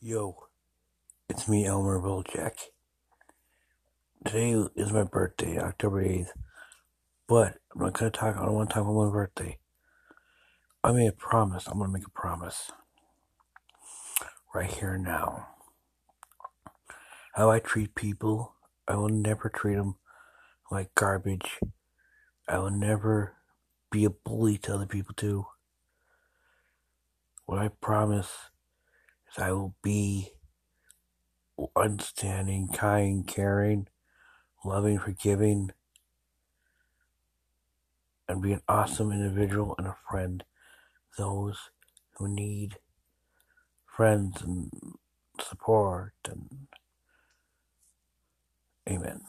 Yo, it's me, Elmer Volchek. Today is my birthday, October 8th, but I'm not going to talk, I don't want to talk about my birthday. I made a promise, I'm going to make a promise. Right here and now. How I treat people, I will never treat them like garbage. I will never be a bully to other people too. What I promise is I will be understanding, kind, caring, loving, forgiving, and be an awesome individual and a friend. Those who need friends and support and amen.